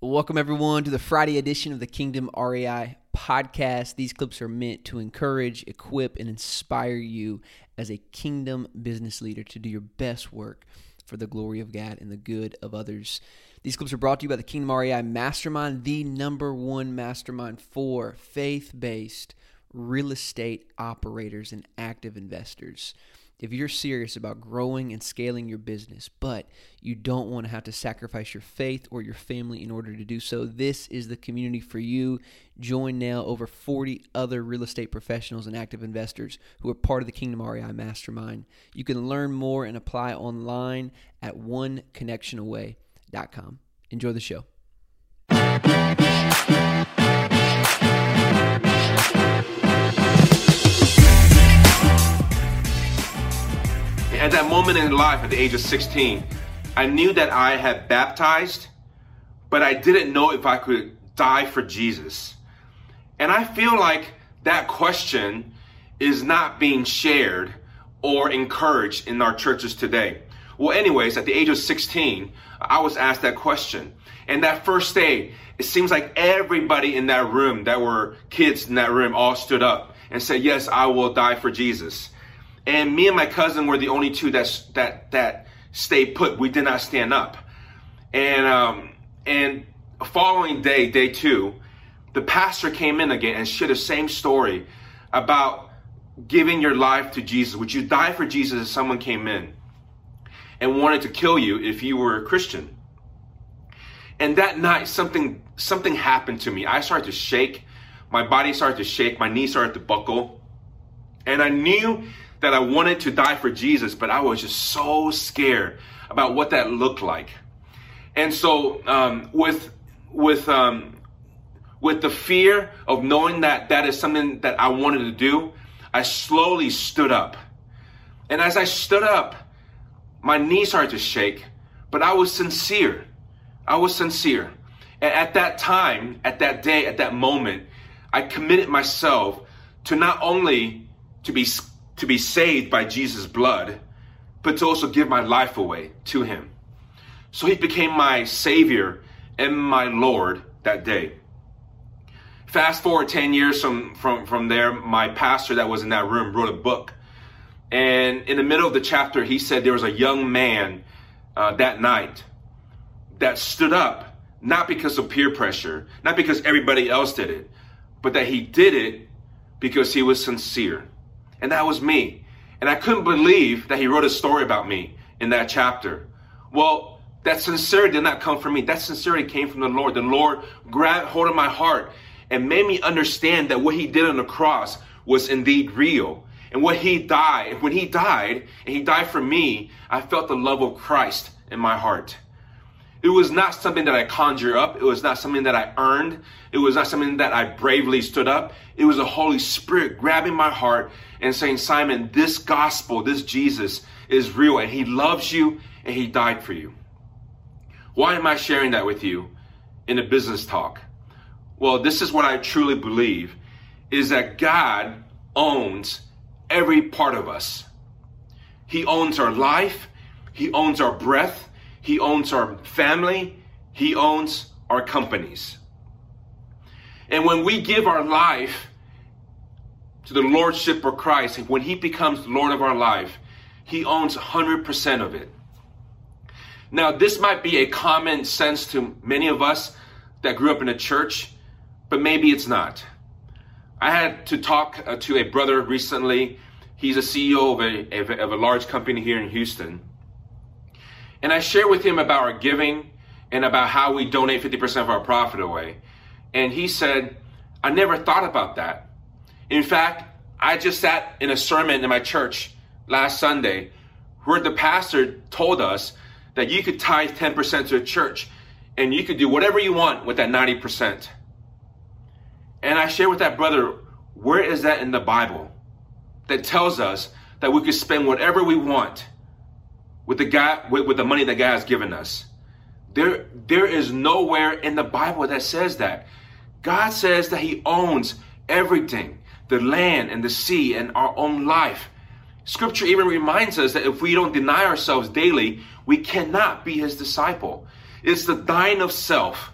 Welcome, everyone, to the Friday edition of the Kingdom REI podcast. These clips are meant to encourage, equip, and inspire you as a kingdom business leader to do your best work for the glory of God and the good of others. These clips are brought to you by the Kingdom REI Mastermind, the number one mastermind for faith based real estate operators and active investors. If you're serious about growing and scaling your business, but you don't want to have to sacrifice your faith or your family in order to do so, this is the community for you. Join now over 40 other real estate professionals and active investors who are part of the Kingdom REI Mastermind. You can learn more and apply online at oneconnectionaway.com. Enjoy the show. At that moment in life, at the age of 16, I knew that I had baptized, but I didn't know if I could die for Jesus. And I feel like that question is not being shared or encouraged in our churches today. Well, anyways, at the age of 16, I was asked that question. And that first day, it seems like everybody in that room that were kids in that room all stood up and said, Yes, I will die for Jesus and me and my cousin were the only two that that that stayed put. We did not stand up, and um, and following day, day two, the pastor came in again and shared the same story about giving your life to Jesus. Would you die for Jesus if someone came in and wanted to kill you if you were a Christian? And that night, something something happened to me. I started to shake. My body started to shake. My knees started to buckle. And I knew that I wanted to die for Jesus, but I was just so scared about what that looked like. And so, um, with with um, with the fear of knowing that that is something that I wanted to do, I slowly stood up. And as I stood up, my knees started to shake, but I was sincere. I was sincere. And at that time, at that day, at that moment, I committed myself to not only to be to be saved by Jesus' blood, but to also give my life away to him. So he became my Savior and my Lord that day. Fast forward 10 years from, from, from there, my pastor that was in that room wrote a book. And in the middle of the chapter, he said there was a young man uh, that night that stood up, not because of peer pressure, not because everybody else did it, but that he did it because he was sincere. And that was me. And I couldn't believe that he wrote a story about me in that chapter. Well, that sincerity did not come from me. That sincerity came from the Lord. The Lord grabbed hold of my heart and made me understand that what he did on the cross was indeed real. And what he died, when he died, and he died for me, I felt the love of Christ in my heart. It was not something that I conjure up. It was not something that I earned. It was not something that I bravely stood up. It was the Holy Spirit grabbing my heart and saying, Simon, this gospel, this Jesus is real and he loves you and he died for you. Why am I sharing that with you in a business talk? Well, this is what I truly believe is that God owns every part of us. He owns our life. He owns our breath. He owns our family. He owns our companies. And when we give our life to the Lordship of Christ, when He becomes Lord of our life, He owns 100% of it. Now, this might be a common sense to many of us that grew up in a church, but maybe it's not. I had to talk uh, to a brother recently. He's a CEO of a, of a large company here in Houston. And I shared with him about our giving and about how we donate 50% of our profit away. And he said, I never thought about that. In fact, I just sat in a sermon in my church last Sunday where the pastor told us that you could tithe 10% to a church and you could do whatever you want with that 90%. And I shared with that brother, where is that in the Bible that tells us that we could spend whatever we want with the God with, with the money that God has given us. There, there is nowhere in the Bible that says that. God says that He owns everything, the land and the sea and our own life. Scripture even reminds us that if we don't deny ourselves daily, we cannot be His disciple. It's the dying of self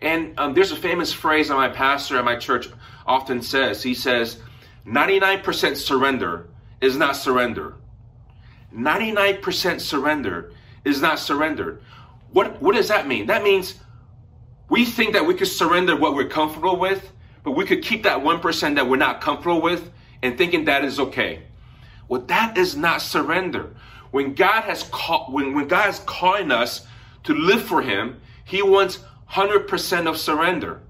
And um, there's a famous phrase that my pastor at my church often says. He says, 99% surrender is not surrender. 99% surrender is not surrender. What, what does that mean? That means we think that we could surrender what we're comfortable with, but we could keep that 1% that we're not comfortable with and thinking that is okay. Well, that is not surrender. When God has called, when, when God is calling us to live for Him, He wants 100% of surrender.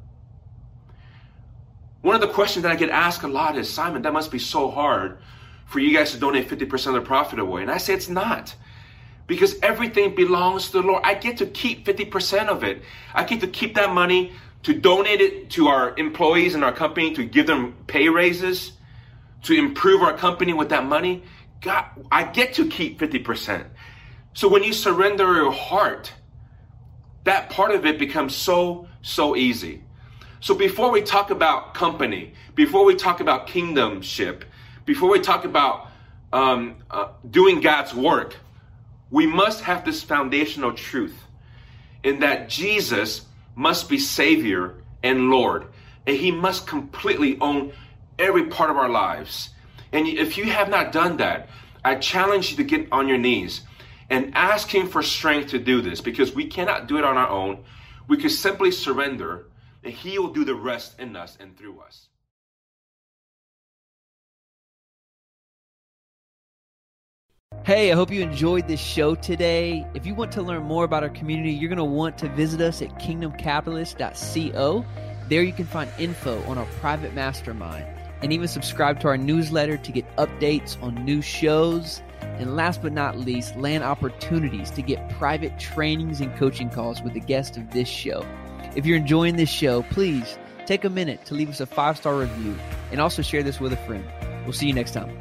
One of the questions that I get asked a lot is, Simon, that must be so hard for you guys to donate 50% of the profit away. And I say it's not. Because everything belongs to the Lord. I get to keep 50% of it. I get to keep that money to donate it to our employees in our company, to give them pay raises, to improve our company with that money. God, I get to keep 50%. So when you surrender your heart, that part of it becomes so, so easy. So before we talk about company, before we talk about kingdomship, before we talk about um, uh, doing God's work, we must have this foundational truth in that Jesus must be Savior and Lord, and He must completely own every part of our lives. And if you have not done that, I challenge you to get on your knees and ask Him for strength to do this because we cannot do it on our own. We can simply surrender, and He will do the rest in us and through us. Hey, I hope you enjoyed this show today. If you want to learn more about our community, you're going to want to visit us at kingdomcapitalist.co. There you can find info on our private mastermind and even subscribe to our newsletter to get updates on new shows. And last but not least, land opportunities to get private trainings and coaching calls with the guest of this show. If you're enjoying this show, please take a minute to leave us a five star review and also share this with a friend. We'll see you next time.